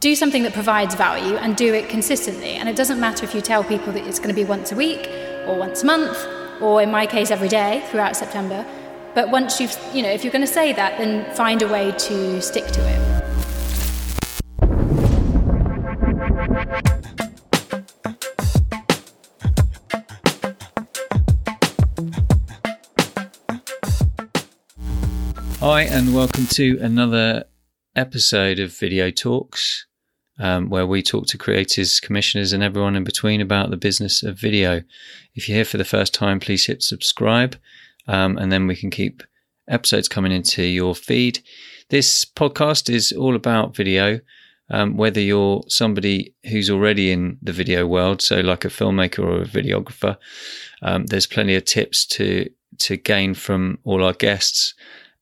do something that provides value and do it consistently. And it doesn't matter if you tell people that it's going to be once a week or once a month, or in my case, every day throughout September. But once you've, you know, if you're going to say that, then find a way to stick to it. Hi, and welcome to another episode of Video Talks um, where we talk to creators, commissioners, and everyone in between about the business of video. If you're here for the first time, please hit subscribe, um, and then we can keep episodes coming into your feed. This podcast is all about video. Um, whether you're somebody who's already in the video world, so like a filmmaker or a videographer, um, there's plenty of tips to to gain from all our guests.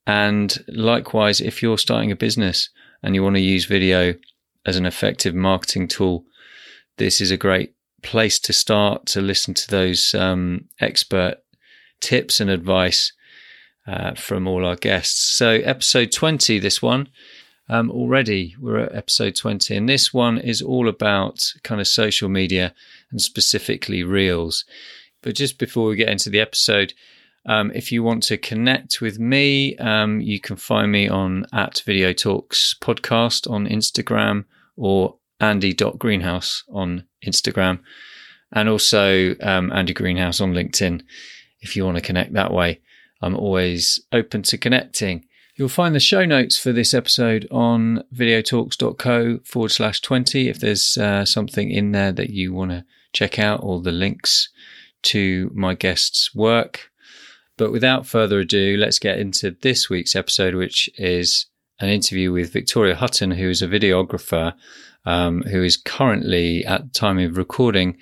And likewise, if you're starting a business and you want to use video as an effective marketing tool, this is a great place to start to listen to those um, expert tips and advice uh, from all our guests. So, episode 20, this one. Um, already we're at episode 20, and this one is all about kind of social media and specifically Reels. But just before we get into the episode, um, if you want to connect with me, um, you can find me on at Video Talks Podcast on Instagram or Andy.greenhouse on Instagram, and also um, Andy Greenhouse on LinkedIn if you want to connect that way. I'm always open to connecting. You'll find the show notes for this episode on videotalks.co forward slash 20 if there's uh, something in there that you want to check out, or the links to my guest's work. But without further ado, let's get into this week's episode, which is an interview with Victoria Hutton, who is a videographer um, who is currently, at the time of recording,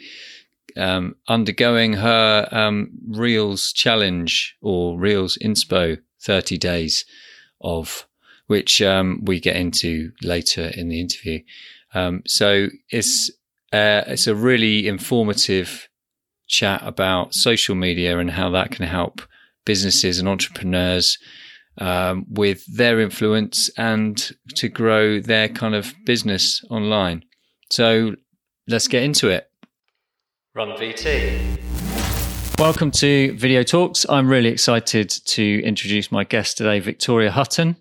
um, undergoing her um, Reels challenge or Reels Inspo 30 days of, which um, we get into later in the interview. Um, so it's uh, it's a really informative chat about social media and how that can help businesses and entrepreneurs um, with their influence and to grow their kind of business online. So let's get into it. Run VT. Welcome to Video Talks. I'm really excited to introduce my guest today, Victoria Hutton.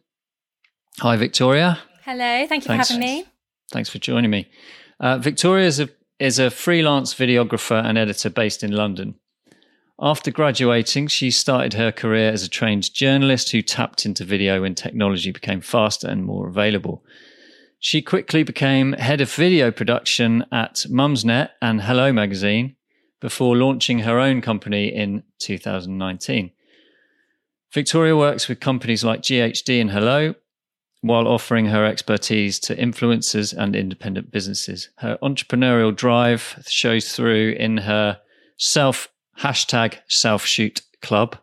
Hi, Victoria. Hello, thank you Thanks. for having me. Thanks for joining me. Uh, Victoria is a, is a freelance videographer and editor based in London. After graduating, she started her career as a trained journalist who tapped into video when technology became faster and more available. She quickly became head of video production at Mumsnet and Hello magazine before launching her own company in 2019. Victoria works with companies like GHD and Hello while offering her expertise to influencers and independent businesses. Her entrepreneurial drive shows through in her self hashtag self shoot club,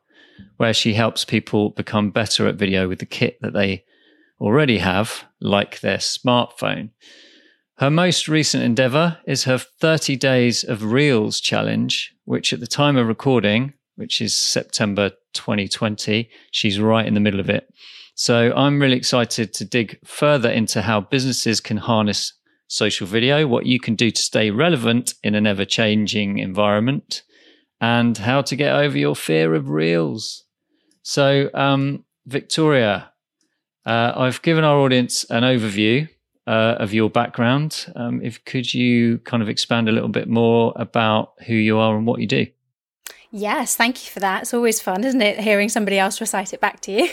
where she helps people become better at video with the kit that they already have, like their smartphone. Her most recent endeavor is her 30 Days of Reels challenge, which at the time of recording, which is September 2020, she's right in the middle of it. So I'm really excited to dig further into how businesses can harness social video, what you can do to stay relevant in an ever changing environment, and how to get over your fear of reels. So, um, Victoria, uh, I've given our audience an overview uh, of your background. Um, if could you kind of expand a little bit more about who you are and what you do? Yes, thank you for that. It's always fun, isn't it, hearing somebody else recite it back to you?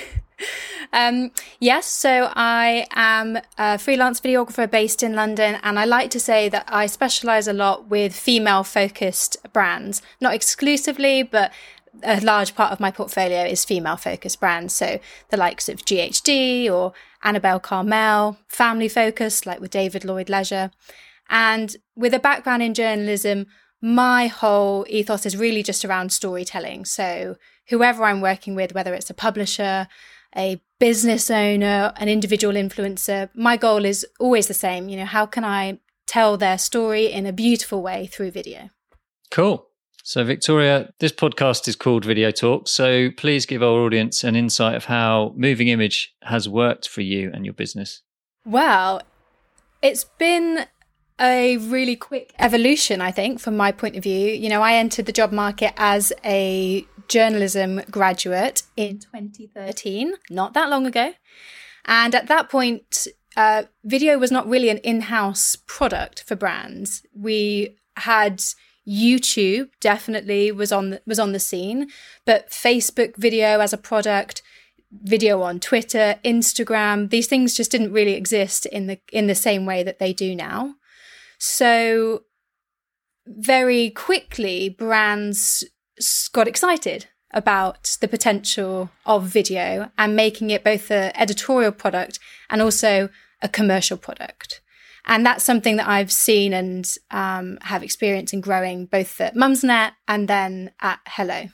um, yes, so I am a freelance videographer based in London, and I like to say that I specialize a lot with female focused brands, not exclusively, but a large part of my portfolio is female focused brands. So the likes of GHD or Annabel Karmel, family focused, like with David Lloyd Leisure. And with a background in journalism, my whole ethos is really just around storytelling. So, whoever I'm working with, whether it's a publisher, a business owner, an individual influencer, my goal is always the same. You know, how can I tell their story in a beautiful way through video? Cool. So, Victoria, this podcast is called Video Talk. So, please give our audience an insight of how moving image has worked for you and your business. Well, it's been a really quick evolution, I think, from my point of view. You know, I entered the job market as a journalism graduate in 2013, not that long ago. And at that point, uh, video was not really an in house product for brands. We had YouTube definitely was on the, was on the scene, but Facebook video as a product, video on Twitter, Instagram, these things just didn't really exist in the in the same way that they do now. So very quickly brands got excited about the potential of video and making it both an editorial product and also a commercial product. And that's something that I've seen and um, have experience in growing both at Mumsnet and then at Hello.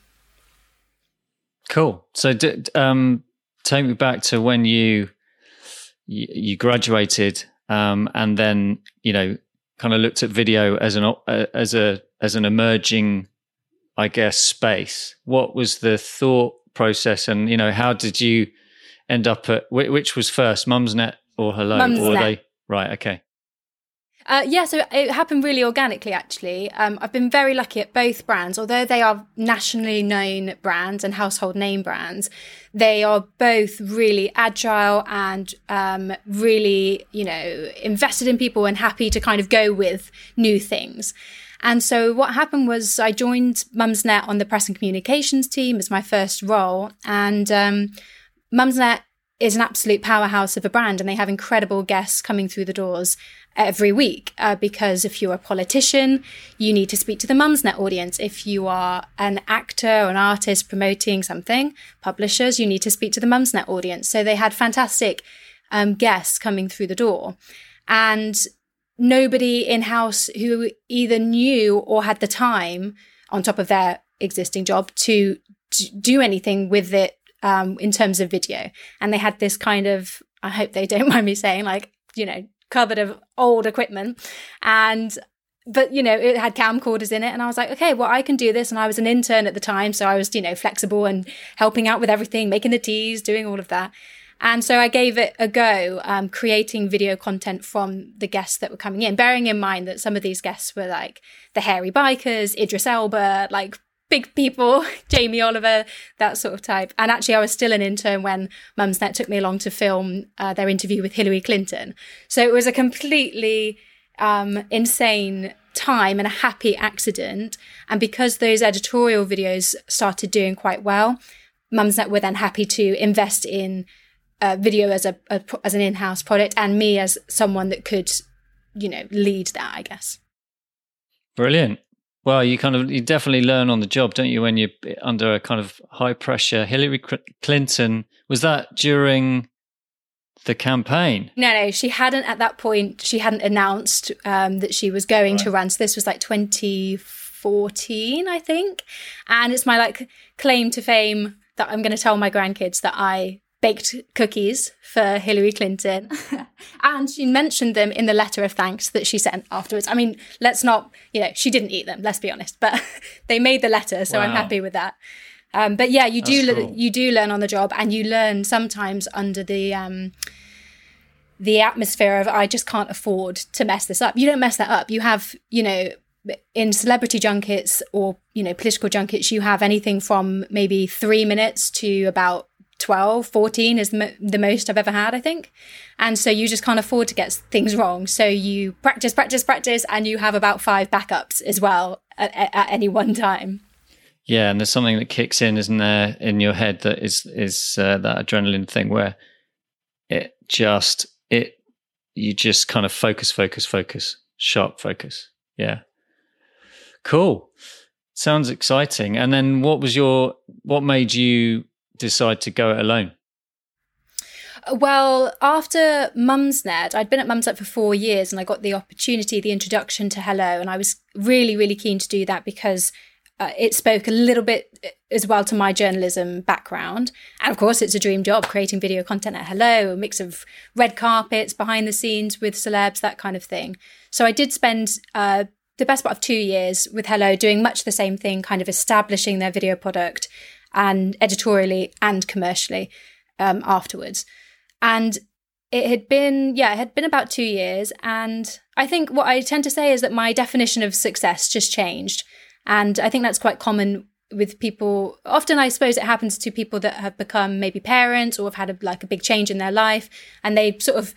Cool. So, d- um, take me back to when you you, graduated, um, and then you know, kind of looked at video as an uh, as a as an emerging, I guess, space. What was the thought process, and you know, how did you end up at which was first, Mumsnet or Hello? Mumsnet. Or they right? Okay. Uh, yeah, so it happened really organically, actually. Um, I've been very lucky at both brands, although they are nationally known brands and household name brands. They are both really agile and um, really, you know, invested in people and happy to kind of go with new things. And so what happened was I joined Mumsnet on the press and communications team as my first role, and um, Mumsnet is an absolute powerhouse of a brand and they have incredible guests coming through the doors every week uh, because if you're a politician, you need to speak to the Mumsnet audience. If you are an actor or an artist promoting something, publishers, you need to speak to the Mumsnet audience. So they had fantastic um, guests coming through the door. And nobody in house who either knew or had the time on top of their existing job to, to do anything with it um, in terms of video. And they had this kind of, I hope they don't mind me saying, like, you know, cupboard of old equipment. And but you know it had camcorders in it and i was like okay well i can do this and i was an intern at the time so i was you know flexible and helping out with everything making the teas doing all of that and so i gave it a go um, creating video content from the guests that were coming in bearing in mind that some of these guests were like the hairy bikers idris elba like big people, Jamie Oliver, that sort of type. And actually, I was still an intern when Mumsnet took me along to film uh, their interview with Hillary Clinton. So it was a completely um, insane time and a happy accident. And because those editorial videos started doing quite well, Mumsnet were then happy to invest in uh, video as a, a as an in-house product, and me as someone that could, you know, lead that. I guess. Brilliant. Well, you kind of you definitely learn on the job, don't you? When you're under a kind of high pressure. Hillary Clinton was that during the campaign? No, no, she hadn't at that point. She hadn't announced um, that she was going right. to run. So this was like 2014, I think, and it's my like claim to fame that I'm going to tell my grandkids that I baked cookies for Hillary Clinton. and she mentioned them in the letter of thanks that she sent afterwards. I mean, let's not, you know, she didn't eat them, let's be honest, but they made the letter, so wow. I'm happy with that. Um, but yeah, you do cool. you do learn on the job, and you learn sometimes under the um, the atmosphere of I just can't afford to mess this up. You don't mess that up. You have you know in celebrity junkets or you know political junkets, you have anything from maybe three minutes to about 12, 14 is the, the most I've ever had, I think. And so you just can't afford to get things wrong. So you practice, practice, practice, and you have about five backups as well at, at any one time. Yeah, and there's something that kicks in, isn't there, in your head that is is uh, that adrenaline thing where it just it you just kind of focus, focus, focus, sharp focus. Yeah, cool. Sounds exciting. And then, what was your what made you decide to go it alone? Well, after Mumsnet, I'd been at Mumsnet for four years and I got the opportunity, the introduction to Hello. And I was really, really keen to do that because uh, it spoke a little bit uh, as well to my journalism background. And of course, it's a dream job creating video content at Hello, a mix of red carpets, behind the scenes with celebs, that kind of thing. So I did spend uh, the best part of two years with Hello doing much the same thing, kind of establishing their video product and editorially and commercially um, afterwards. And it had been, yeah, it had been about two years. And I think what I tend to say is that my definition of success just changed. And I think that's quite common with people. Often, I suppose it happens to people that have become maybe parents or have had a, like a big change in their life and they sort of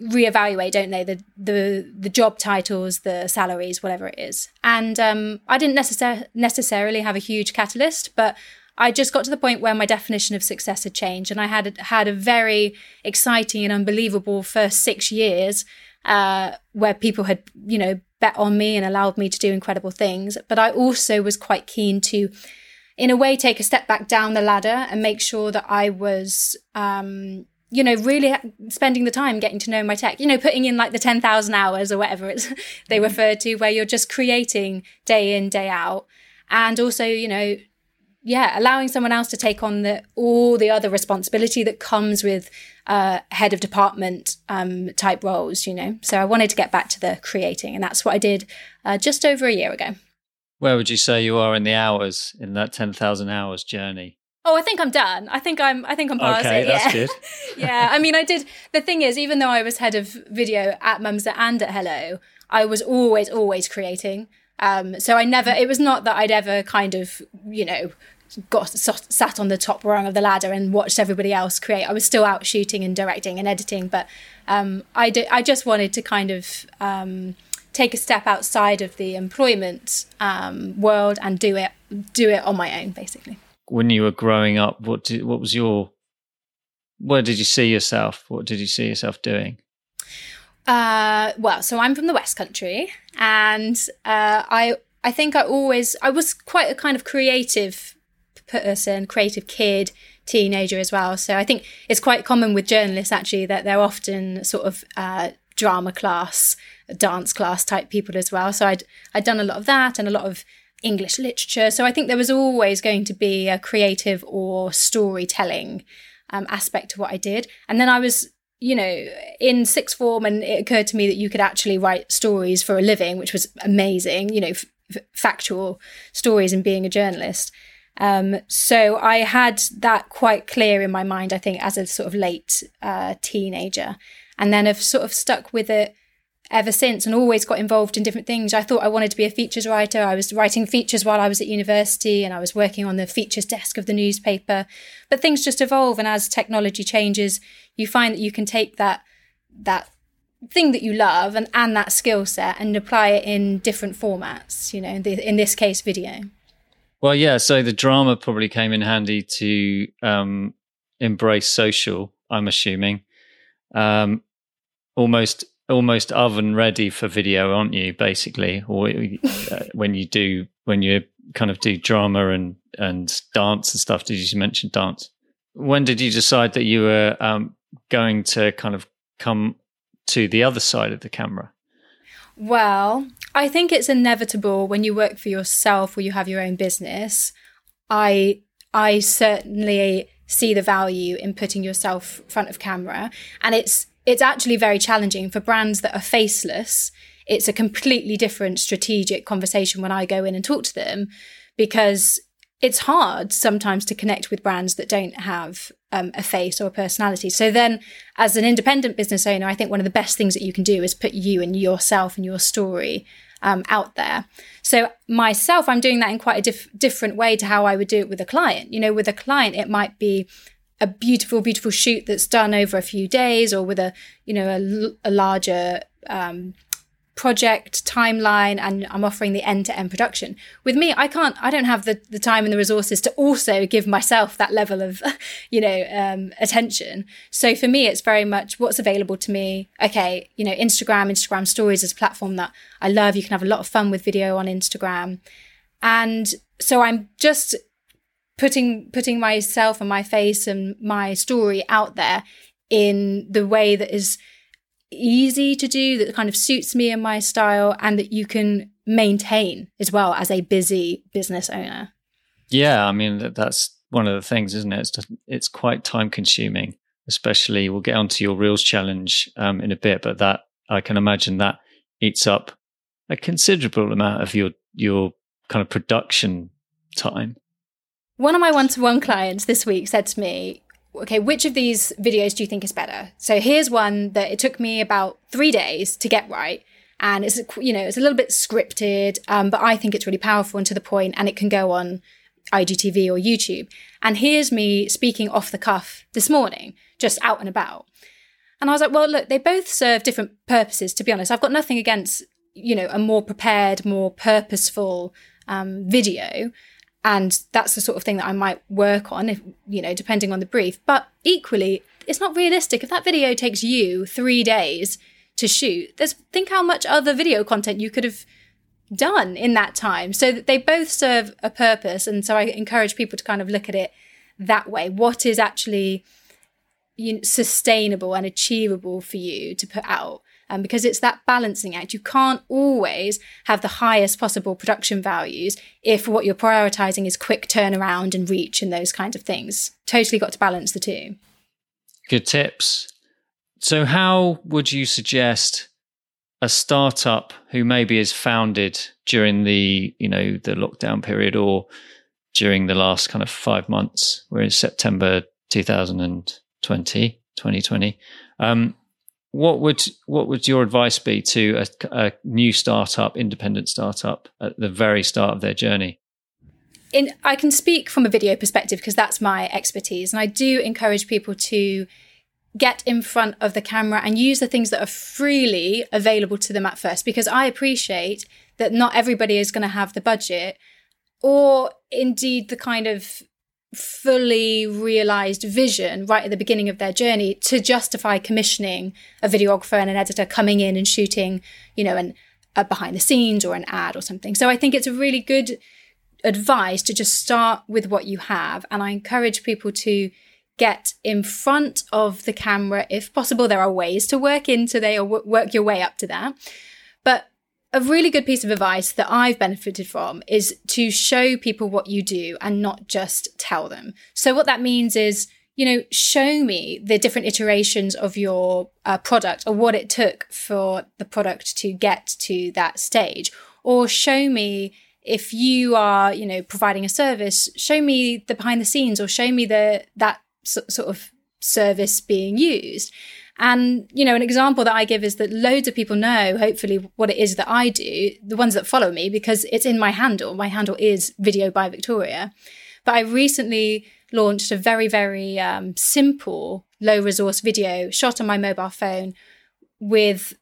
reevaluate, don't they? The the the job titles, the salaries, whatever it is. And um, I didn't necessar- necessarily have a huge catalyst, but I just got to the point where my definition of success had changed, and I had had a very exciting and unbelievable first six years uh, where people had, you know, bet on me and allowed me to do incredible things. But I also was quite keen to, in a way, take a step back down the ladder and make sure that I was. Um, you know, really spending the time getting to know my tech, you know, putting in like the 10,000 hours or whatever it's, they mm-hmm. refer to, where you're just creating day in, day out. And also, you know, yeah, allowing someone else to take on the all the other responsibility that comes with uh, head of department um, type roles, you know. So I wanted to get back to the creating, and that's what I did uh, just over a year ago. Where would you say you are in the hours in that ten thousand hours journey? Oh, I think I'm done. I think I'm. I think I'm past okay, it. Yeah. that's good. yeah, I mean, I did. The thing is, even though I was head of video at Mumsnet and at Hello, I was always, always creating. Um, so I never. It was not that I'd ever kind of, you know, got sat on the top rung of the ladder and watched everybody else create. I was still out shooting and directing and editing, but um, I I just wanted to kind of um, take a step outside of the employment um, world and do it do it on my own, basically. When you were growing up, what did, what was your where did you see yourself? What did you see yourself doing? Uh, well, so I'm from the West Country, and uh, I I think I always I was quite a kind of creative person, creative kid, teenager as well. So I think it's quite common with journalists actually that they're often sort of uh, drama class, dance class type people as well. So I'd I'd done a lot of that and a lot of English literature. So I think there was always going to be a creative or storytelling um, aspect to what I did. And then I was you know, in sixth form, and it occurred to me that you could actually write stories for a living, which was amazing, you know, f- factual stories and being a journalist. Um, so I had that quite clear in my mind, I think, as a sort of late uh, teenager. And then I've sort of stuck with it ever since and always got involved in different things. I thought I wanted to be a features writer. I was writing features while I was at university and I was working on the features desk of the newspaper. But things just evolve. And as technology changes, you find that you can take that, that thing that you love and, and that skill set and apply it in different formats, you know, in, the, in this case, video. Well, yeah. So the drama probably came in handy to um, embrace social. I'm assuming, um, almost almost oven ready for video, aren't you? Basically, or uh, when you do when you kind of do drama and and dance and stuff. Did you mention dance? When did you decide that you were um, going to kind of come to the other side of the camera? Well, I think it's inevitable when you work for yourself or you have your own business. I I certainly see the value in putting yourself front of camera and it's it's actually very challenging for brands that are faceless. It's a completely different strategic conversation when I go in and talk to them because it's hard sometimes to connect with brands that don't have um, a face or a personality. So then, as an independent business owner, I think one of the best things that you can do is put you and yourself and your story um, out there. So myself, I'm doing that in quite a diff- different way to how I would do it with a client. You know, with a client, it might be a beautiful, beautiful shoot that's done over a few days, or with a you know a, a larger um, project timeline and I'm offering the end to end production. With me, I can't, I don't have the, the time and the resources to also give myself that level of, you know, um, attention. So for me, it's very much what's available to me. Okay, you know, Instagram, Instagram stories is a platform that I love. You can have a lot of fun with video on Instagram. And so I'm just putting, putting myself and my face and my story out there in the way that is, easy to do that kind of suits me and my style and that you can maintain as well as a busy business owner. Yeah i mean that's one of the things isn't it? It's, just, it's quite time consuming especially we'll get onto your reels challenge um, in a bit but that i can imagine that eats up a considerable amount of your your kind of production time. One of my one-to-one clients this week said to me okay, which of these videos do you think is better? So here's one that it took me about three days to get right. And it's, you know, it's a little bit scripted, um, but I think it's really powerful and to the point and it can go on IGTV or YouTube. And here's me speaking off the cuff this morning, just out and about. And I was like, well, look, they both serve different purposes, to be honest. I've got nothing against, you know, a more prepared, more purposeful um, video. And that's the sort of thing that I might work on, if, you know, depending on the brief. But equally, it's not realistic. If that video takes you three days to shoot, there's think how much other video content you could have done in that time. So that they both serve a purpose. And so I encourage people to kind of look at it that way. What is actually you know, sustainable and achievable for you to put out? Um, because it's that balancing act. You can't always have the highest possible production values if what you're prioritizing is quick turnaround and reach and those kinds of things. Totally got to balance the two. Good tips. So, how would you suggest a startup who maybe is founded during the you know the lockdown period or during the last kind of five months? We're in September 2020, 2020. Um, what would what would your advice be to a, a, new startup, independent startup at the very start of their journey? In, I can speak from a video perspective because that's my expertise, and I do encourage people to get in front of the camera and use the things that are freely available to them at first because I appreciate that not everybody is going to have the budget or indeed the kind of fully realized vision right at the beginning of their journey to justify commissioning a videographer and an editor coming in and shooting, you know, an a behind the scenes or an ad or something. So I think it's a really good advice to just start with what you have. And I encourage people to get in front of the camera if possible. There are ways to work into they or work your way up to that. But a really good piece of advice that I've benefited from is to show people what you do and not just tell them. So, what that means is, you know, show me the different iterations of your uh, product or what it took for the product to get to that stage. Or show me if you are, you know, providing a service, show me the behind the scenes or show me the that sort of service being used. And, you know, an example that I give is that loads of people know, hopefully, what it is that I do, the ones that follow me, because it's in my handle. My handle is Video by Victoria. But I recently launched a very, very um, simple, low resource video shot on my mobile phone with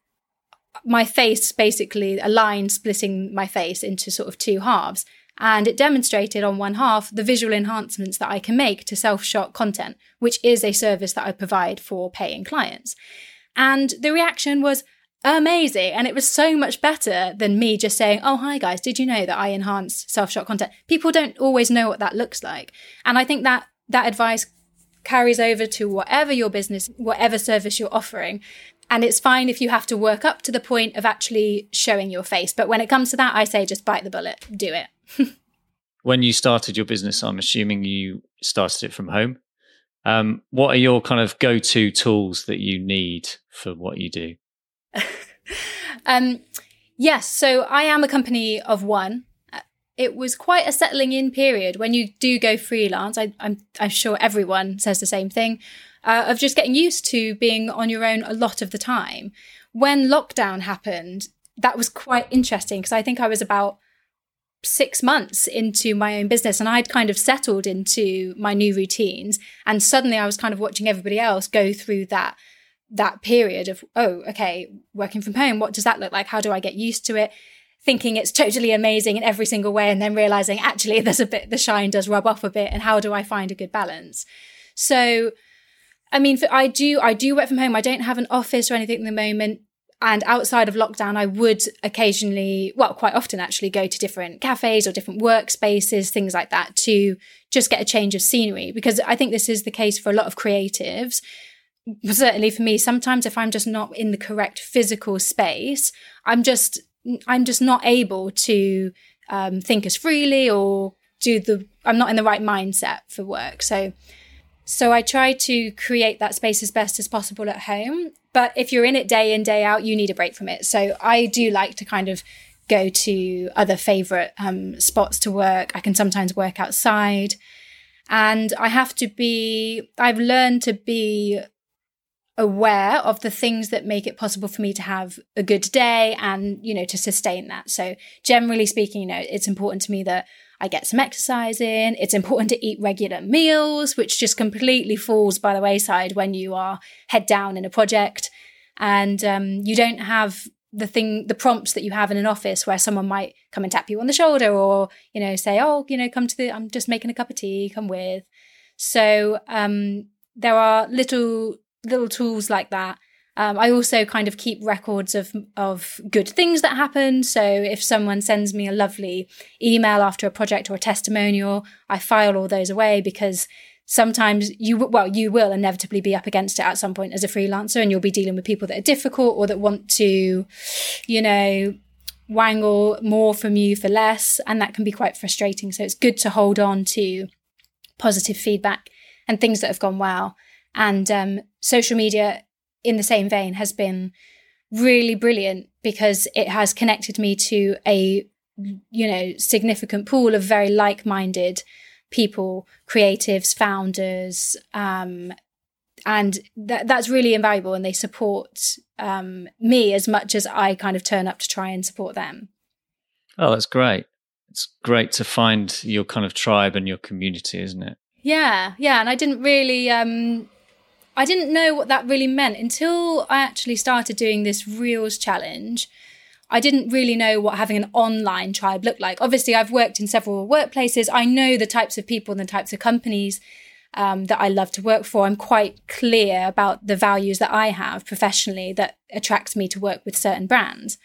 my face basically a line splitting my face into sort of two halves. And it demonstrated on one half the visual enhancements that I can make to self shot content, which is a service that I provide for paying clients. And the reaction was amazing. And it was so much better than me just saying, Oh, hi guys, did you know that I enhance self shot content? People don't always know what that looks like. And I think that that advice carries over to whatever your business, whatever service you're offering. And it's fine if you have to work up to the point of actually showing your face. But when it comes to that, I say just bite the bullet, do it. When you started your business, I'm assuming you started it from home. Um, what are your kind of go to tools that you need for what you do? um, yes, so I am a company of one. It was quite a settling in period when you do go freelance. I, am sure everyone says the same thing uh, of just getting used to being on your own a lot of the time. When lockdown happened, that was quite interesting because I think I was about six months into my own business and I'd kind of settled into my new routines. And suddenly I was kind of watching everybody else go through that that period of, oh, okay, working from home, what does that look like? How do I get used to it? Thinking it's totally amazing in every single way, and then realizing actually there's a bit the shine does rub off a bit, and how do I find a good balance? So I mean, I do I do work from home. I don't have an office or anything at the moment and outside of lockdown, I would occasionally, well, quite often actually go to different cafes or different workspaces, things like that to just get a change of scenery. Because I think this is the case for a lot of creatives. Certainly for me, sometimes if I'm just not in the correct physical space, I'm just, I'm just not able to um, think as freely or do the, I'm not in the right mindset for work. So, so I try to create that space as best as possible at home. But if you're in it day in, day out, you need a break from it. So I do like to kind of go to other favorite um, spots to work. I can sometimes work outside. And I have to be, I've learned to be aware of the things that make it possible for me to have a good day and, you know, to sustain that. So generally speaking, you know, it's important to me that I get some exercise in. It's important to eat regular meals, which just completely falls by the wayside when you are head down in a project and um, you don't have the thing, the prompts that you have in an office where someone might come and tap you on the shoulder or, you know, say, oh, you know, come to the, I'm just making a cup of tea, come with. So um, there are little little tools like that. Um, I also kind of keep records of of good things that happen. So if someone sends me a lovely email after a project or a testimonial, I file all those away because sometimes you well you will inevitably be up against it at some point as a freelancer, and you'll be dealing with people that are difficult or that want to, you know, wangle more from you for less, and that can be quite frustrating. So it's good to hold on to positive feedback and things that have gone well. And um, social media, in the same vein, has been really brilliant because it has connected me to a you know significant pool of very like-minded people, creatives, founders, um, and that, that's really invaluable. And they support um, me as much as I kind of turn up to try and support them. Oh, that's great! It's great to find your kind of tribe and your community, isn't it? Yeah, yeah. And I didn't really um, I didn't know what that really meant until I actually started doing this Reels challenge. I didn't really know what having an online tribe looked like. Obviously, I've worked in several workplaces. I know the types of people and the types of companies um, that I love to work for. I'm quite clear about the values that I have professionally that attracts me to work with certain brands.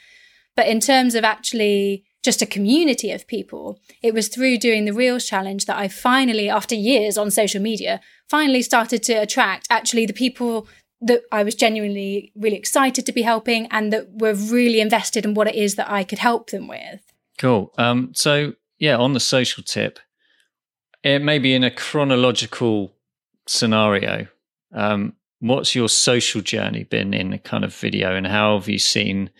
But in terms of actually just a community of people. It was through doing the Reels challenge that I finally, after years on social media, finally started to attract actually the people that I was genuinely really excited to be helping and that were really invested in what it is that I could help them with. Cool. Um, so, yeah, on the social tip, it may be in a chronological scenario. Um, what's your social journey been in a kind of video and how have you seen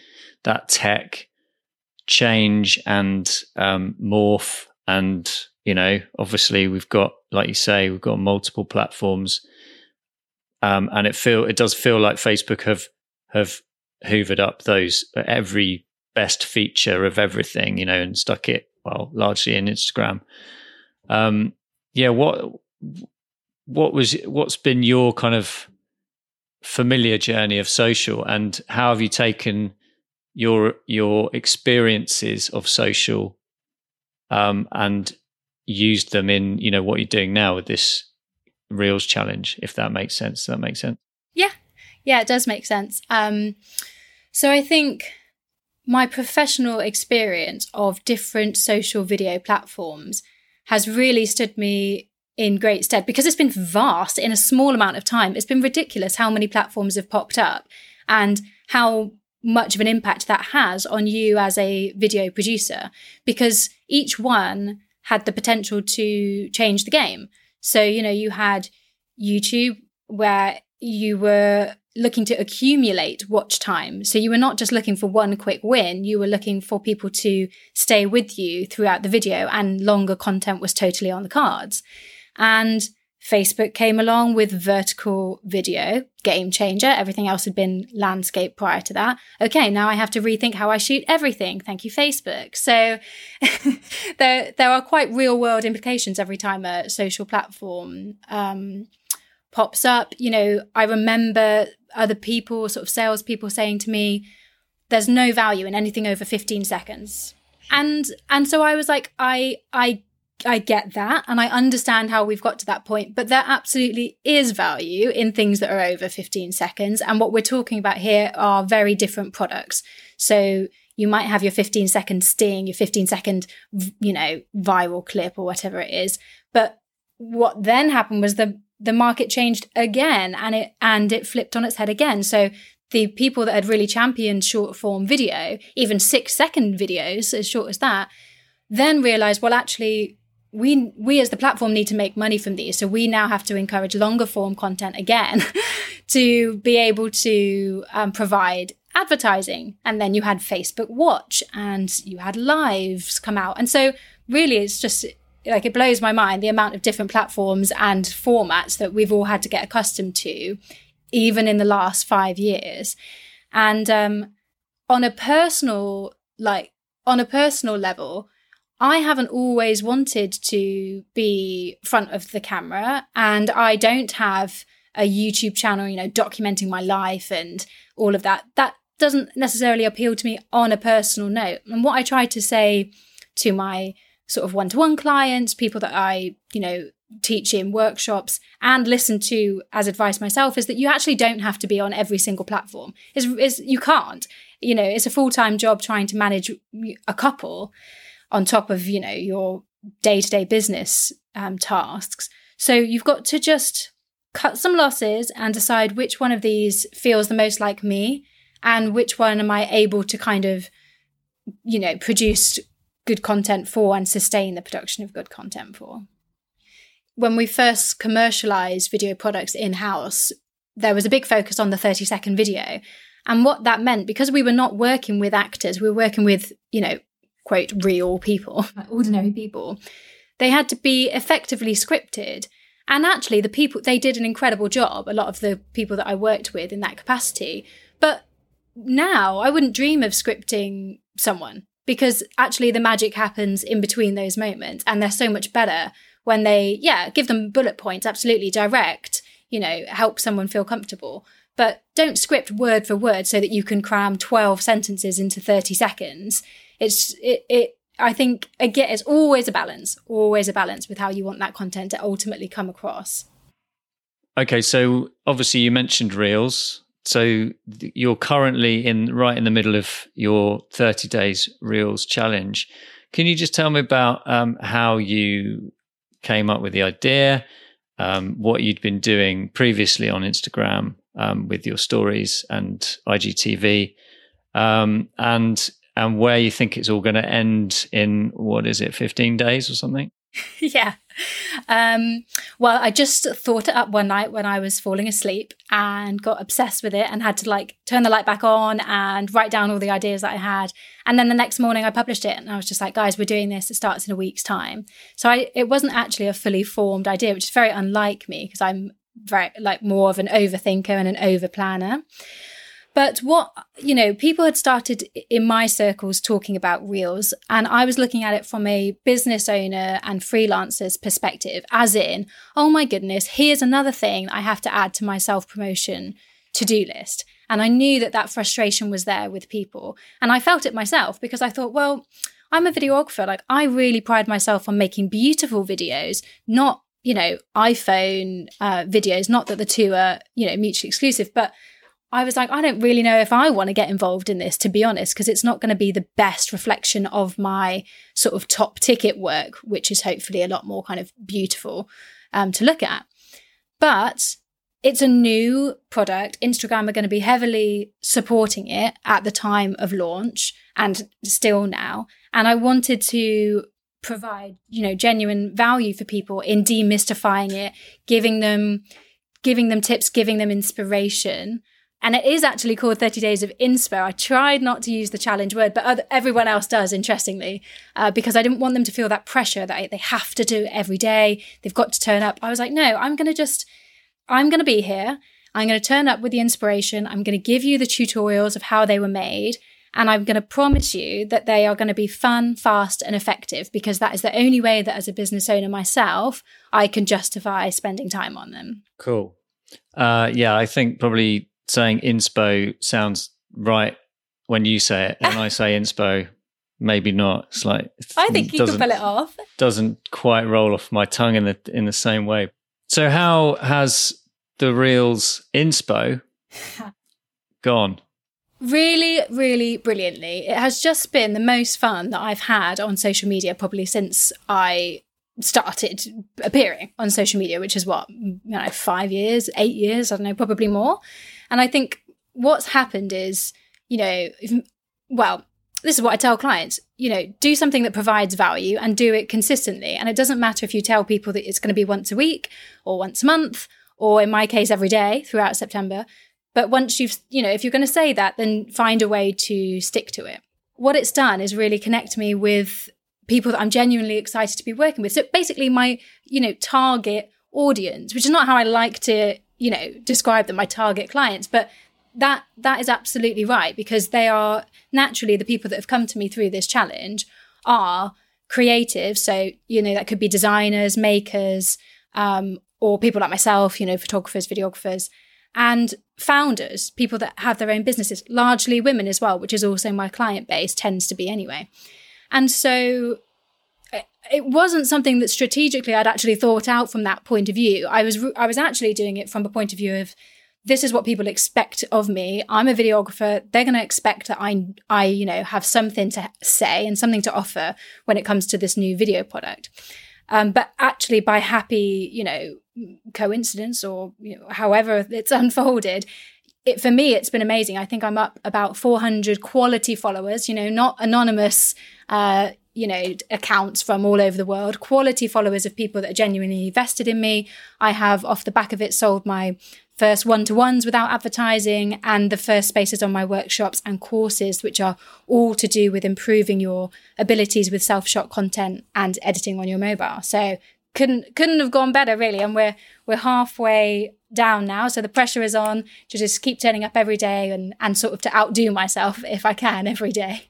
that tech change and um, morph and you know obviously we've got like you say we've got multiple platforms. Um, and it feel it does feel like facebook have have hoovered up those every best feature of everything you know and stuck it well largely in instagram. Um, yeah what what was what's been your kind of familiar journey of social and how have you taken your your experiences of social um, and used them in you know what you're doing now with this reels challenge if that makes sense. Does that make sense? Yeah. Yeah it does make sense. Um, so i think my professional experience of different social video platforms has really stood me in great stead because it's been vast in a small amount of time. It's been ridiculous how many platforms have popped up and how much of an impact that has on you as a video producer because each one had the potential to change the game. So, you know, you had YouTube where you were looking to accumulate watch time. So you were not just looking for one quick win, you were looking for people to stay with you throughout the video and longer content was totally on the cards. And Facebook came along with vertical video, game changer. Everything else had been landscape prior to that. Okay, now I have to rethink how I shoot everything. Thank you, Facebook. So there, there are quite real world implications every time a social platform um, pops up. You know, I remember other people, sort of salespeople saying to me, there's no value in anything over 15 seconds. And and so I was like, I I I get that and I understand how we've got to that point, but there absolutely is value in things that are over 15 seconds. And what we're talking about here are very different products. So you might have your 15 second sting, your 15 second, you know, viral clip or whatever it is. But what then happened was the, the market changed again and it, and it flipped on its head again. So the people that had really championed short form video, even six second videos, as short as that, then realized, well, actually, we we as the platform need to make money from these. So we now have to encourage longer form content again to be able to um, provide advertising. And then you had facebook watch and you had lives come out. And so really it's just like it blows my mind the amount of different platforms and formats that we've all had to get accustomed to, even in the last five years. And um, on a personal, like on a personal level, I haven't always wanted to be front of the camera, and I don't have a YouTube channel, you know, documenting my life and all of that. That doesn't necessarily appeal to me on a personal note. And what I try to say to my sort of one-to-one clients, people that I, you know, teach in workshops and listen to as advice myself is that you actually don't have to be on every single platform. Is you can't. You know, it's a full-time job trying to manage a couple on top of, you know, your day-to-day business um, tasks. So you've got to just cut some losses and decide which one of these feels the most like me and which one am I able to kind of, you know, produce good content for and sustain the production of good content for. When we first commercialized video products in house, there was a big focus on the 30 second video. And what that meant, because we were not working with actors, we were working with, you know, quote, real people, ordinary people, they had to be effectively scripted. And actually, the people, they did an incredible job, a lot of the people that I worked with in that capacity. But now I wouldn't dream of scripting someone because actually the magic happens in between those moments and they're so much better when they yeah give them bullet points absolutely direct you know help someone feel comfortable but don't script word for word so that you can cram 12 sentences into 30 seconds it's it, it I think again it's always a balance, always a balance with how you want that content to ultimately come across. Okay, so obviously you mentioned reels. So you're currently in right in the middle of your 30 days Reels challenge. Can you just tell me about um, how you came up with the idea, um, what you'd been doing previously on Instagram um, with your stories and IGTV, um, and and where you think it's all going to end in what is it, 15 days or something? yeah. Um, well, I just thought it up one night when I was falling asleep and got obsessed with it and had to like turn the light back on and write down all the ideas that I had. And then the next morning I published it and I was just like, guys, we're doing this. It starts in a week's time. So I, it wasn't actually a fully formed idea, which is very unlike me because I'm very like more of an overthinker and an over planner. But what, you know, people had started in my circles talking about Reels, and I was looking at it from a business owner and freelancer's perspective, as in, oh my goodness, here's another thing I have to add to my self promotion to do list. And I knew that that frustration was there with people. And I felt it myself because I thought, well, I'm a videographer. Like, I really pride myself on making beautiful videos, not, you know, iPhone uh, videos. Not that the two are, you know, mutually exclusive, but I was like, I don't really know if I want to get involved in this, to be honest, because it's not going to be the best reflection of my sort of top ticket work, which is hopefully a lot more kind of beautiful um, to look at. But it's a new product. Instagram are going to be heavily supporting it at the time of launch and still now. And I wanted to provide, you know, genuine value for people in demystifying it, giving them giving them tips, giving them inspiration and it is actually called 30 Days of Inspo. I tried not to use the challenge word, but other, everyone else does, interestingly, uh, because I didn't want them to feel that pressure that they have to do it every day. They've got to turn up. I was like, no, I'm going to just, I'm going to be here. I'm going to turn up with the inspiration. I'm going to give you the tutorials of how they were made. And I'm going to promise you that they are going to be fun, fast, and effective because that is the only way that as a business owner myself, I can justify spending time on them. Cool. Uh, yeah, I think probably saying inspo sounds right when you say it, and I say inspo, maybe not. It's like I think you can pull it off. Doesn't quite roll off my tongue in the in the same way. So how has the reels inspo gone? Really, really brilliantly. It has just been the most fun that I've had on social media probably since I started appearing on social media, which is what, you know, five years, eight years, I don't know, probably more. And I think what's happened is, you know, if, well, this is what I tell clients, you know, do something that provides value and do it consistently. And it doesn't matter if you tell people that it's going to be once a week or once a month, or in my case, every day throughout September. But once you've, you know, if you're going to say that, then find a way to stick to it. What it's done is really connect me with people that I'm genuinely excited to be working with. So basically my, you know, target audience, which is not how I like to, you know, describe them, my target clients, but that that is absolutely right because they are naturally the people that have come to me through this challenge are creative. So, you know, that could be designers, makers, um, or people like myself, you know, photographers, videographers, and founders, people that have their own businesses, largely women as well, which is also my client base, tends to be anyway. And so it wasn't something that strategically I'd actually thought out from that point of view. I was I was actually doing it from a point of view of this is what people expect of me. I'm a videographer. They're going to expect that I I you know have something to say and something to offer when it comes to this new video product. Um, but actually, by happy you know coincidence or you know, however it's unfolded, it, for me, it's been amazing. I think I'm up about 400 quality followers, you know, not anonymous, uh, you know, accounts from all over the world, quality followers of people that are genuinely invested in me. I have, off the back of it, sold my first one to ones without advertising and the first spaces on my workshops and courses, which are all to do with improving your abilities with self shot content and editing on your mobile. So couldn't couldn't have gone better really and we're we're halfway down now so the pressure is on to just keep turning up every day and and sort of to outdo myself if i can every day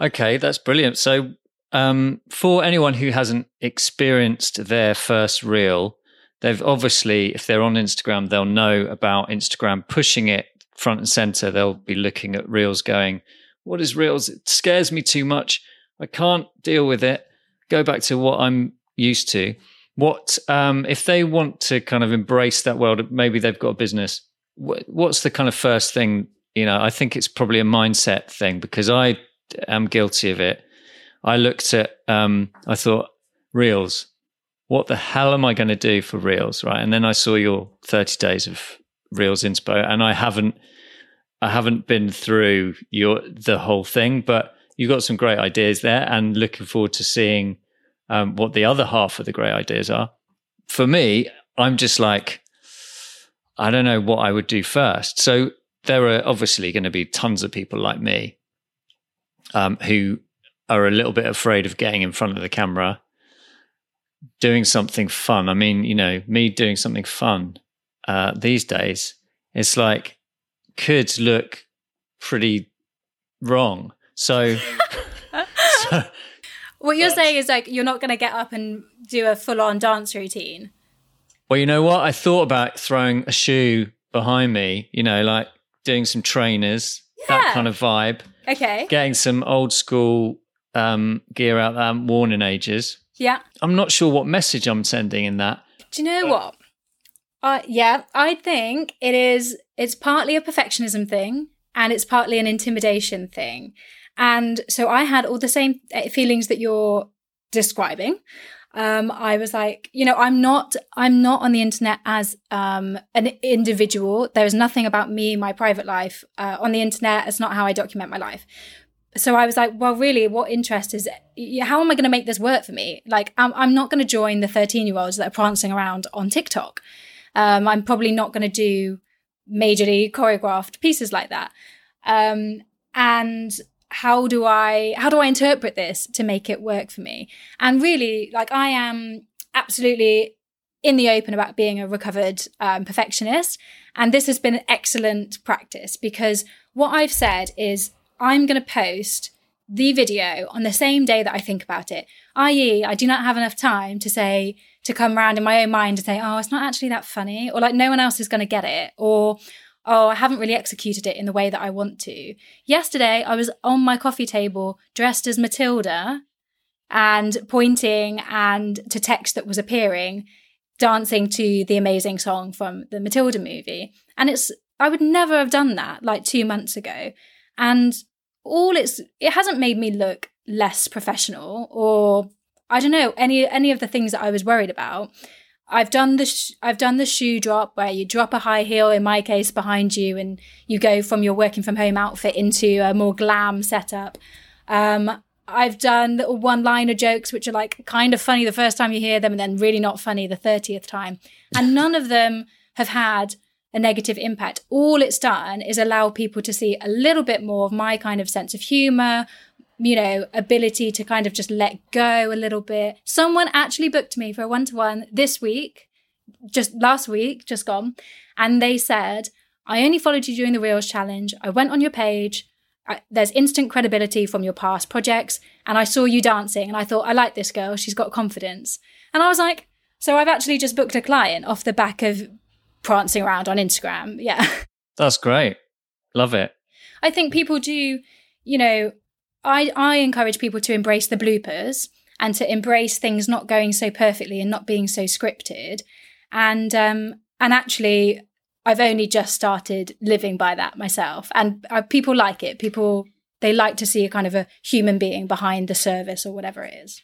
okay that's brilliant so um, for anyone who hasn't experienced their first reel they've obviously if they're on instagram they'll know about instagram pushing it front and center they'll be looking at reels going what is reels it scares me too much i can't deal with it go back to what i'm used to. What um, if they want to kind of embrace that world? Maybe they've got a business. What, what's the kind of first thing? You know, I think it's probably a mindset thing because I am guilty of it. I looked at, um, I thought, reels. What the hell am I going to do for reels, right? And then I saw your thirty days of reels inspo, and I haven't, I haven't been through your the whole thing, but you've got some great ideas there, and looking forward to seeing um, what the other half of the great ideas are. For me, I'm just like, I don't know what I would do first. So there are obviously going to be tons of people like me um, who are a little bit afraid of getting in front of the camera, doing something fun. I mean, you know, me doing something fun uh, these days, it's like could look pretty wrong. So, so what you're saying is like you're not going to get up and do a full on dance routine. Well, you know what? I thought about throwing a shoe behind me, you know, like doing some trainers, yeah. that kind of vibe. Okay. Getting some old school um, gear out that I haven't worn in ages. Yeah. I'm not sure what message I'm sending in that. Do you know what? Uh, yeah, I think it is. It's partly a perfectionism thing, and it's partly an intimidation thing. And so I had all the same eh, feelings that you're describing. Um, I was like, you know, I'm not, I'm not on the internet as um, an individual. There is nothing about me, my private life uh, on the internet. It's not how I document my life. So I was like, well, really, what interest is? How am I going to make this work for me? Like, I'm, I'm not going to join the 13 year olds that are prancing around on TikTok. Um, I'm probably not going to do majorly choreographed pieces like that. Um, and how do I how do I interpret this to make it work for me? And really, like I am absolutely in the open about being a recovered um, perfectionist, and this has been an excellent practice because what I've said is I'm going to post the video on the same day that I think about it. I.e., I do not have enough time to say to come around in my own mind and say, "Oh, it's not actually that funny," or like no one else is going to get it, or oh, I haven't really executed it in the way that I want to. Yesterday, I was on my coffee table dressed as Matilda and pointing and to text that was appearing, dancing to the amazing song from the Matilda movie. And it's, I would never have done that like two months ago. And all it's, it hasn't made me look less professional or I don't know, any, any of the things that I was worried about. I've done the sh- I've done the shoe drop where you drop a high heel in my case behind you and you go from your working from home outfit into a more glam setup. Um, I've done little one-liner jokes which are like kind of funny the first time you hear them and then really not funny the 30th time. And none of them have had a negative impact. All it's done is allow people to see a little bit more of my kind of sense of humor, you know, ability to kind of just let go a little bit. Someone actually booked me for a one to one this week, just last week, just gone. And they said, I only followed you during the Reels challenge. I went on your page. I, there's instant credibility from your past projects. And I saw you dancing and I thought, I like this girl. She's got confidence. And I was like, so I've actually just booked a client off the back of prancing around on Instagram. Yeah. That's great. Love it. I think people do, you know, I, I encourage people to embrace the bloopers and to embrace things not going so perfectly and not being so scripted. And um, and actually, I've only just started living by that myself, and uh, people like it. People they like to see a kind of a human being behind the service or whatever it is.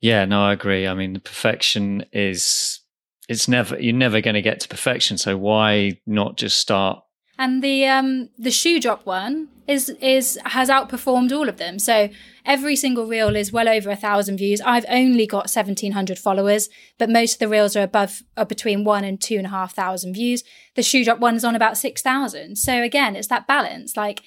Yeah, no, I agree. I mean, the perfection is it's never you're never going to get to perfection. So why not just start and the um the shoe drop one is is has outperformed all of them. So every single reel is well over a thousand views. I've only got seventeen hundred followers, but most of the reels are above are between one and two and a half thousand views. The shoe drop one is on about six thousand. So again, it's that balance. Like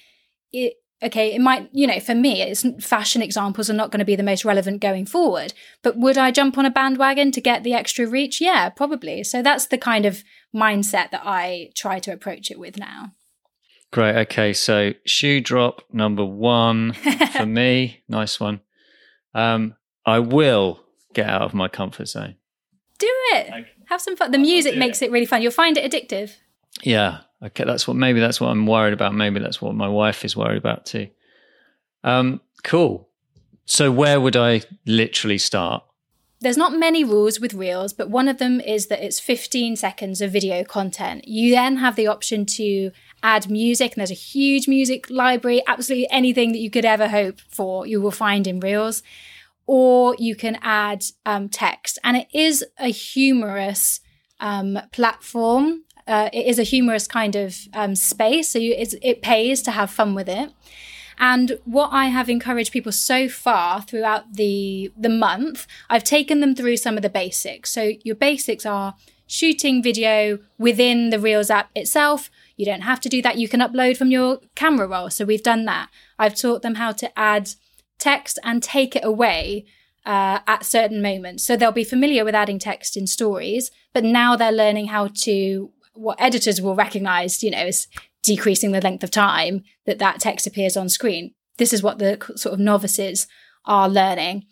it okay, it might, you know, for me, it's fashion examples are not going to be the most relevant going forward. But would I jump on a bandwagon to get the extra reach? Yeah, probably. So that's the kind of mindset that I try to approach it with now. Great. Okay. So shoe drop number one for me. Nice one. Um, I will get out of my comfort zone. Do it. Have some fun. The music makes it really fun. You'll find it addictive. Yeah. Okay. That's what, maybe that's what I'm worried about. Maybe that's what my wife is worried about too. Um, cool. So where would I literally start? There's not many rules with Reels, but one of them is that it's 15 seconds of video content. You then have the option to add music, and there's a huge music library. Absolutely anything that you could ever hope for, you will find in Reels. Or you can add um, text, and it is a humorous um, platform. Uh, it is a humorous kind of um, space, so you, it pays to have fun with it. And what I have encouraged people so far throughout the the month, I've taken them through some of the basics. So your basics are shooting video within the Reels app itself. You don't have to do that. You can upload from your camera roll. So we've done that. I've taught them how to add text and take it away uh, at certain moments. So they'll be familiar with adding text in stories, but now they're learning how to what editors will recognize, you know, is decreasing the length of time that that text appears on screen. This is what the sort of novices are learning.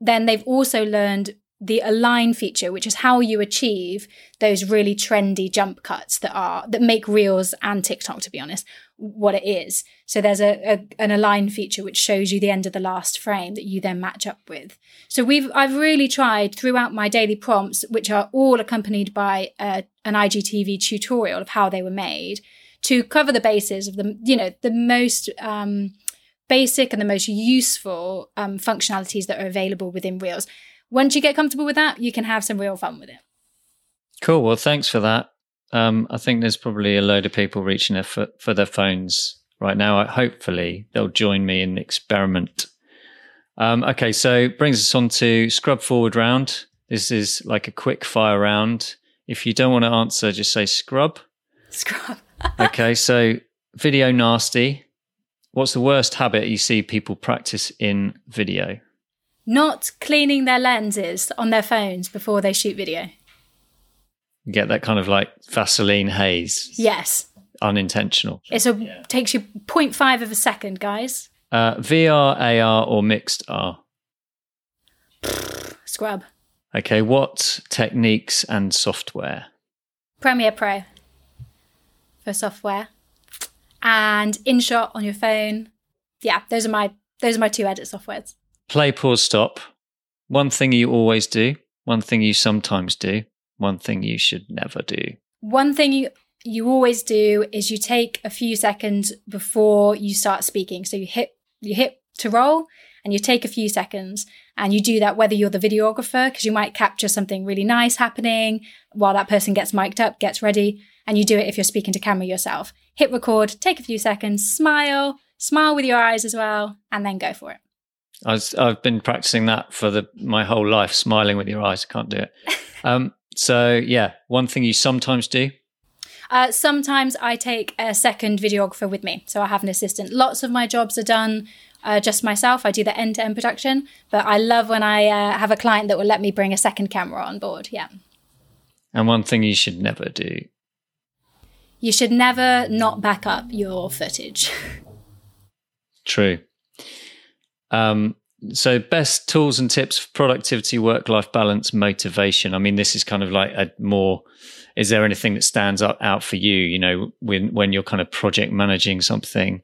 Then they've also learned the align feature, which is how you achieve those really trendy jump cuts that are that make Reels and TikTok, to be honest, what it is. So there's a, a, an align feature which shows you the end of the last frame that you then match up with. So we've I've really tried throughout my daily prompts, which are all accompanied by a, an IGTV tutorial of how they were made, to cover the bases of the, you know, the most um, basic and the most useful um, functionalities that are available within Reels. Once you get comfortable with that, you can have some real fun with it. Cool. Well, thanks for that. Um, I think there's probably a load of people reaching for, for their phones right now. Hopefully, they'll join me in the experiment. Um, okay, so brings us on to scrub forward round. This is like a quick fire round. If you don't want to answer, just say scrub. Scrub okay, so video nasty. What's the worst habit you see people practice in video? Not cleaning their lenses on their phones before they shoot video. get that kind of like Vaseline haze. Yes. Unintentional. It's a yeah. takes you 0.5 of a second, guys. Uh, VR, AR, or mixed R? Scrub. Okay, what techniques and software? Premiere Pro for software and InShot on your phone. Yeah, those are my those are my two edit softwares. Play, pause, stop. One thing you always do, one thing you sometimes do, one thing you should never do. One thing you you always do is you take a few seconds before you start speaking. So you hit you hit to roll and you take a few seconds and you do that whether you're the videographer because you might capture something really nice happening while that person gets mic'd up, gets ready and you do it if you're speaking to camera yourself. Hit record, take a few seconds, smile, smile with your eyes as well, and then go for it. I have been practicing that for the, my whole life, smiling with your eyes. I can't do it. um, so, yeah, one thing you sometimes do. Uh, sometimes I take a second videographer with me. So I have an assistant. Lots of my jobs are done uh, just myself. I do the end to end production, but I love when I uh, have a client that will let me bring a second camera on board. Yeah. And one thing you should never do you should never not back up your footage. True. Um, so, best tools and tips for productivity, work life balance, motivation. I mean, this is kind of like a more. Is there anything that stands up out for you? You know, when when you're kind of project managing something,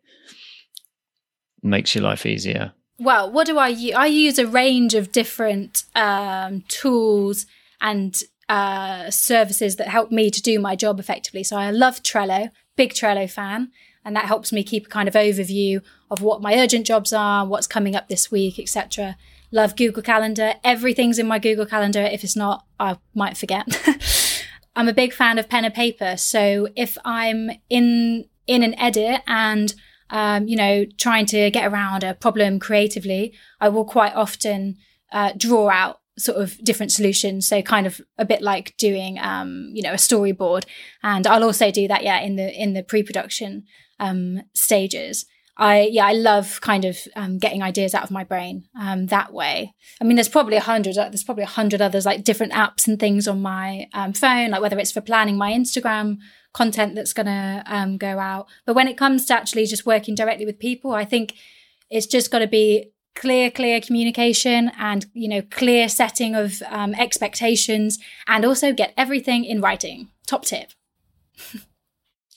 makes your life easier. Well, what do I use? I use a range of different um, tools and uh, services that help me to do my job effectively. So I love Trello, big Trello fan, and that helps me keep a kind of overview of what my urgent jobs are, what's coming up this week, etc. Love Google Calendar. Everything's in my Google Calendar. If it's not, I might forget. I'm a big fan of pen and paper. So if I'm in in an edit and um, you know trying to get around a problem creatively, I will quite often uh, draw out sort of different solutions. So kind of a bit like doing, um, you know, a storyboard. And I'll also do that, yeah, in the in the pre-production um, stages. I yeah, I love kind of um, getting ideas out of my brain um, that way. I mean, there's probably a hundred. Uh, there's probably a hundred others like different apps and things on my um, phone, like whether it's for planning my Instagram content that's to um, go out. But when it comes to actually just working directly with people, I think it's just got to be clear clear communication and you know clear setting of um, expectations and also get everything in writing top tip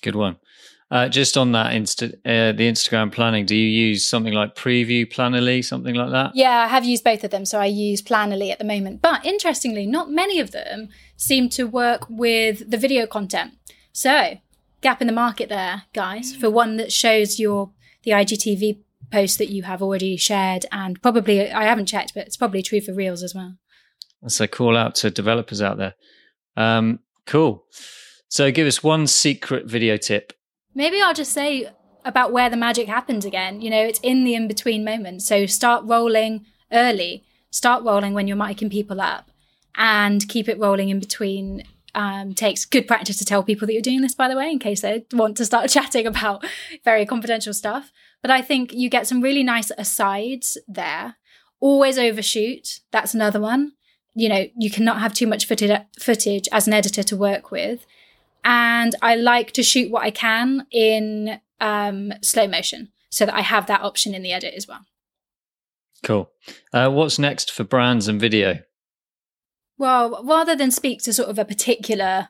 good one uh, just on that insta uh, the instagram planning do you use something like preview Planoly something like that yeah i have used both of them so i use Planoly at the moment but interestingly not many of them seem to work with the video content so gap in the market there guys for one that shows your the igtv post that you have already shared. And probably, I haven't checked, but it's probably true for Reels as well. So call out to developers out there. Um, cool. So give us one secret video tip. Maybe I'll just say about where the magic happens again. You know, it's in the in between moments. So start rolling early. Start rolling when you're miking people up and keep it rolling in between um, takes good practice to tell people that you're doing this, by the way, in case they want to start chatting about very confidential stuff. But I think you get some really nice asides there. Always overshoot. That's another one. You know, you cannot have too much footage as an editor to work with. And I like to shoot what I can in um, slow motion so that I have that option in the edit as well. Cool. Uh, what's next for brands and video? Well, rather than speak to sort of a particular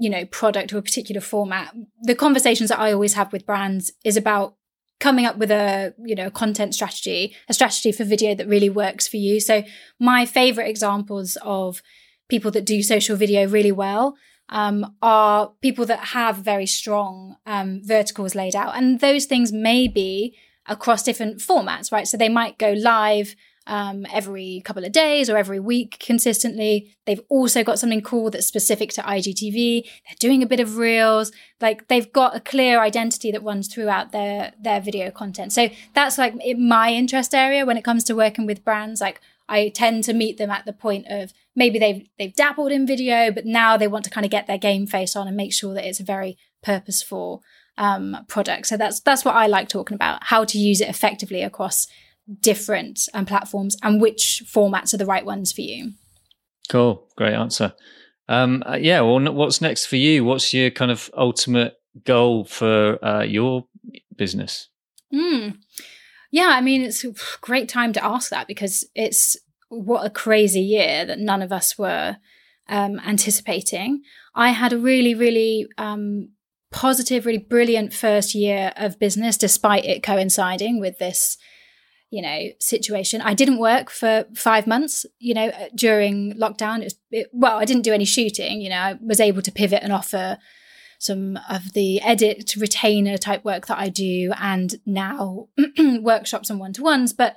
you know product or a particular format the conversations that i always have with brands is about coming up with a you know content strategy a strategy for video that really works for you so my favorite examples of people that do social video really well um, are people that have very strong um, verticals laid out and those things may be across different formats right so they might go live um, every couple of days or every week consistently. They've also got something cool that's specific to IGTV. They're doing a bit of reels. Like they've got a clear identity that runs throughout their their video content. So that's like my interest area when it comes to working with brands. Like I tend to meet them at the point of maybe they've they've dabbled in video, but now they want to kind of get their game face on and make sure that it's a very purposeful um, product. So that's that's what I like talking about: how to use it effectively across different um, platforms and which formats are the right ones for you. Cool, great answer. Um, uh, yeah, well, what's next for you? What's your kind of ultimate goal for uh, your business? Mm. Yeah, I mean, it's a great time to ask that because it's what a crazy year that none of us were um, anticipating. I had a really, really um, positive, really brilliant first year of business, despite it coinciding with this you know situation i didn't work for five months you know during lockdown it was it, well i didn't do any shooting you know i was able to pivot and offer some of the edit retainer type work that i do and now workshops and one-to-ones but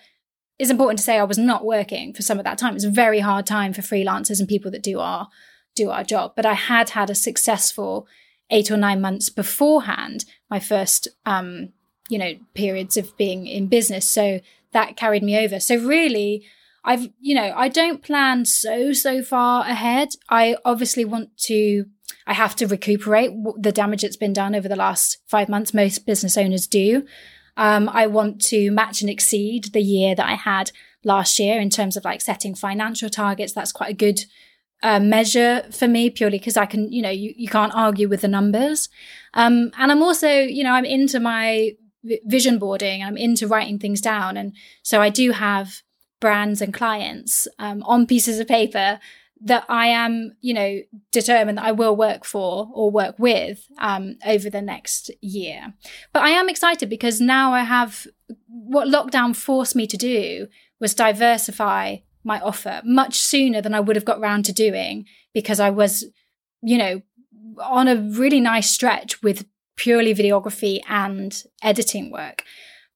it's important to say i was not working for some of that time it's a very hard time for freelancers and people that do our do our job but i had had a successful eight or nine months beforehand my first um you know periods of being in business so that carried me over. So really, I've, you know, I don't plan so, so far ahead. I obviously want to, I have to recuperate the damage that's been done over the last five months. Most business owners do. Um, I want to match and exceed the year that I had last year in terms of like setting financial targets. That's quite a good uh, measure for me purely because I can, you know, you, you can't argue with the numbers. Um, and I'm also, you know, I'm into my vision boarding. I'm into writing things down. And so I do have brands and clients um, on pieces of paper that I am, you know, determined that I will work for or work with um, over the next year. But I am excited because now I have what lockdown forced me to do was diversify my offer much sooner than I would have got round to doing because I was, you know, on a really nice stretch with purely videography and editing work.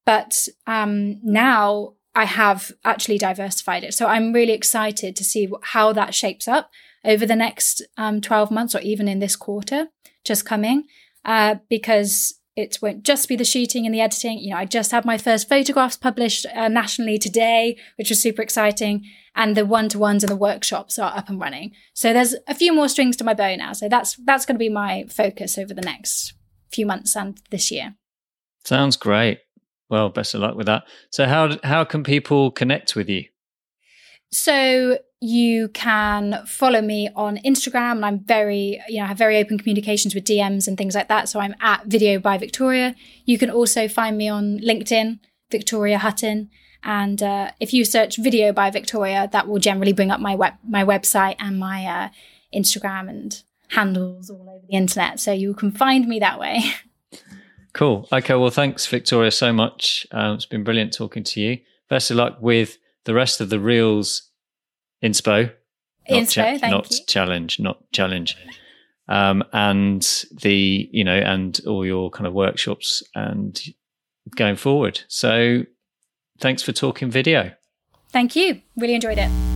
But um, now I have actually diversified it. So I'm really excited to see how that shapes up over the next um, 12 months or even in this quarter just coming, uh, because it won't just be the shooting and the editing. You know, I just had my first photographs published uh, nationally today, which was super exciting. And the one-to-ones and the workshops are up and running. So there's a few more strings to my bow now. So that's that's going to be my focus over the next few months and this year. Sounds great. Well, best of luck with that. So, how how can people connect with you? So you can follow me on Instagram, and I'm very, you know, I have very open communications with DMs and things like that. So I'm at Video by Victoria. You can also find me on LinkedIn, Victoria Hutton, and uh, if you search Video by Victoria, that will generally bring up my web my website and my uh, Instagram and handles all over the internet. So you can find me that way. Cool. Okay. Well, thanks, Victoria, so much. Um, it's been brilliant talking to you. Best of luck with the rest of the Reels Inspo. Inspo, cha- not you. challenge, not challenge. Um, and the, you know, and all your kind of workshops and going forward. So thanks for talking video. Thank you. Really enjoyed it.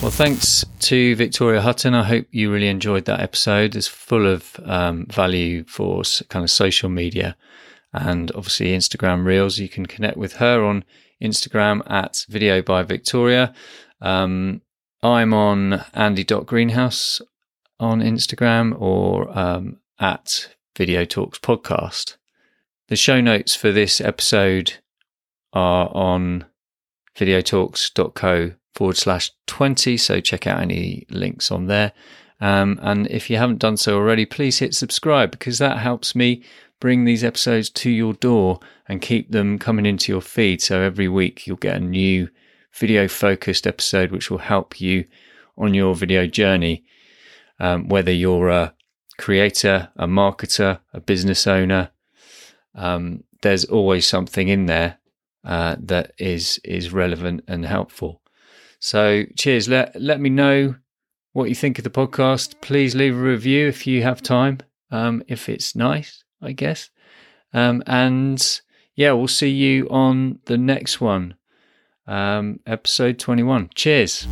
Well, thanks to Victoria Hutton. I hope you really enjoyed that episode. It's full of um, value for kind of social media and obviously Instagram Reels. You can connect with her on Instagram at Video by Victoria. Um, I'm on Andy.greenhouse on Instagram or um, at Video Talks Podcast. The show notes for this episode are on videotalks.co forward slash 20. So check out any links on there. Um, and if you haven't done so already, please hit subscribe because that helps me bring these episodes to your door and keep them coming into your feed. So every week you'll get a new video focused episode which will help you on your video journey. Um, whether you're a creator, a marketer, a business owner, um, there's always something in there uh, that is is relevant and helpful. So cheers. Let let me know what you think of the podcast. Please leave a review if you have time. Um, if it's nice, I guess. Um, and yeah, we'll see you on the next one, um, episode 21. Cheers.